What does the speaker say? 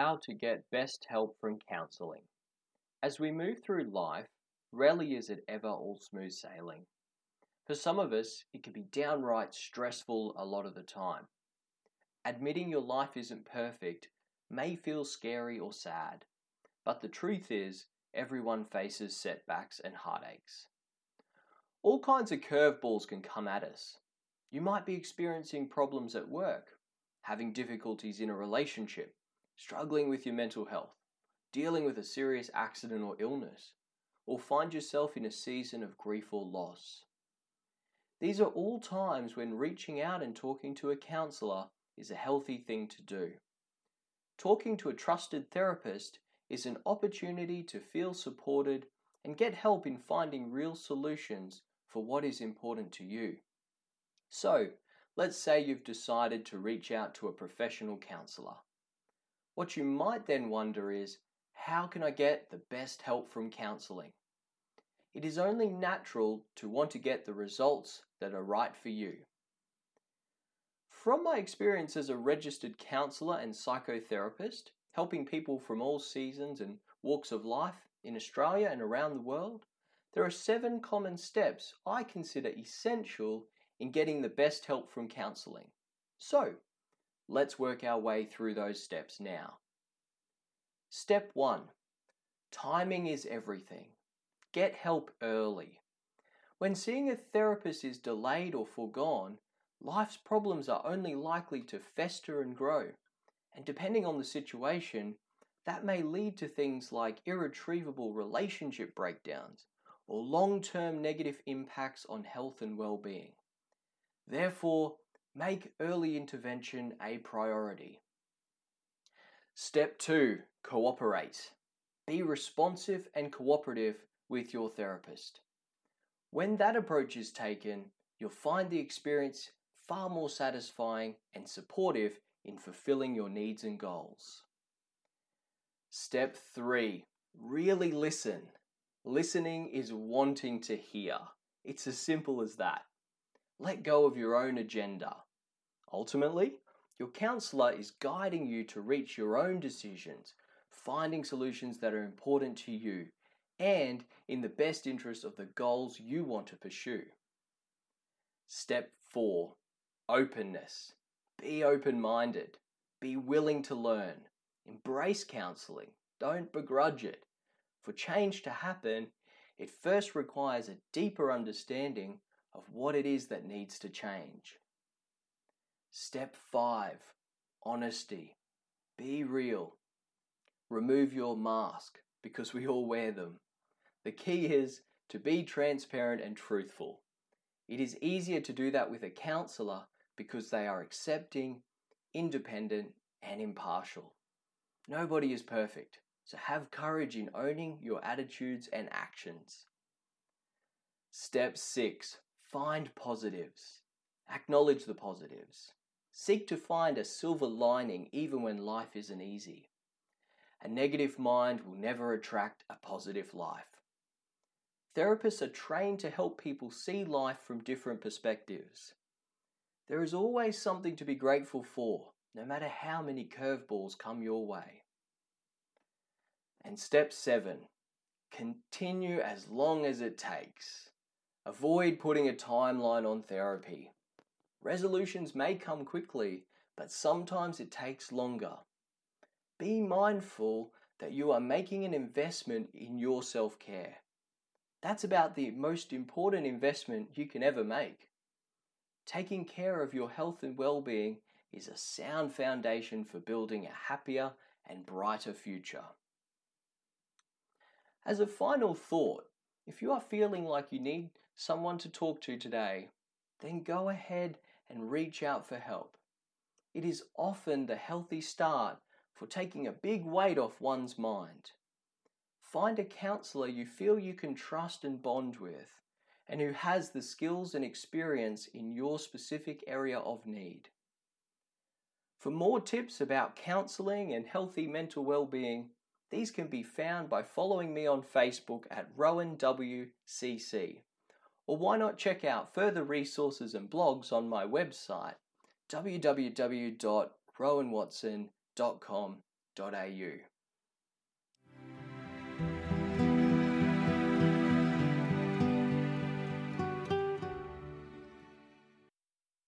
how to get best help from counselling. As we move through life, rarely is it ever all smooth sailing. For some of us, it can be downright stressful a lot of the time. Admitting your life isn't perfect may feel scary or sad, but the truth is, everyone faces setbacks and heartaches. All kinds of curveballs can come at us. You might be experiencing problems at work, having difficulties in a relationship, struggling with your mental health, dealing with a serious accident or illness, or find yourself in a season of grief or loss. These are all times when reaching out and talking to a counselor is a healthy thing to do. Talking to a trusted therapist is an opportunity to feel supported and get help in finding real solutions for what is important to you. So, let's say you've decided to reach out to a professional counselor. What you might then wonder is how can I get the best help from counseling? It is only natural to want to get the results that are right for you. From my experience as a registered counselor and psychotherapist, helping people from all seasons and walks of life in Australia and around the world, there are seven common steps I consider essential in getting the best help from counseling. So, Let's work our way through those steps now. Step 1 Timing is everything. Get help early. When seeing a therapist is delayed or foregone, life's problems are only likely to fester and grow. And depending on the situation, that may lead to things like irretrievable relationship breakdowns or long term negative impacts on health and well being. Therefore, Make early intervention a priority. Step 2 Cooperate. Be responsive and cooperative with your therapist. When that approach is taken, you'll find the experience far more satisfying and supportive in fulfilling your needs and goals. Step 3 Really listen. Listening is wanting to hear. It's as simple as that. Let go of your own agenda. Ultimately, your counselor is guiding you to reach your own decisions, finding solutions that are important to you, and in the best interest of the goals you want to pursue. Step 4 Openness. Be open minded. Be willing to learn. Embrace counseling. Don't begrudge it. For change to happen, it first requires a deeper understanding of what it is that needs to change. Step 5 Honesty. Be real. Remove your mask because we all wear them. The key is to be transparent and truthful. It is easier to do that with a counselor because they are accepting, independent, and impartial. Nobody is perfect, so have courage in owning your attitudes and actions. Step 6 Find positives. Acknowledge the positives. Seek to find a silver lining even when life isn't easy. A negative mind will never attract a positive life. Therapists are trained to help people see life from different perspectives. There is always something to be grateful for, no matter how many curveballs come your way. And step seven continue as long as it takes. Avoid putting a timeline on therapy. Resolutions may come quickly, but sometimes it takes longer. Be mindful that you are making an investment in your self care. That's about the most important investment you can ever make. Taking care of your health and well being is a sound foundation for building a happier and brighter future. As a final thought, if you are feeling like you need someone to talk to today, then go ahead and reach out for help. It is often the healthy start for taking a big weight off one's mind. Find a counselor you feel you can trust and bond with, and who has the skills and experience in your specific area of need. For more tips about counseling and healthy mental well-being, these can be found by following me on Facebook at Rowan WCC. Or why not check out further resources and blogs on my website www.rowanwatson.com.au.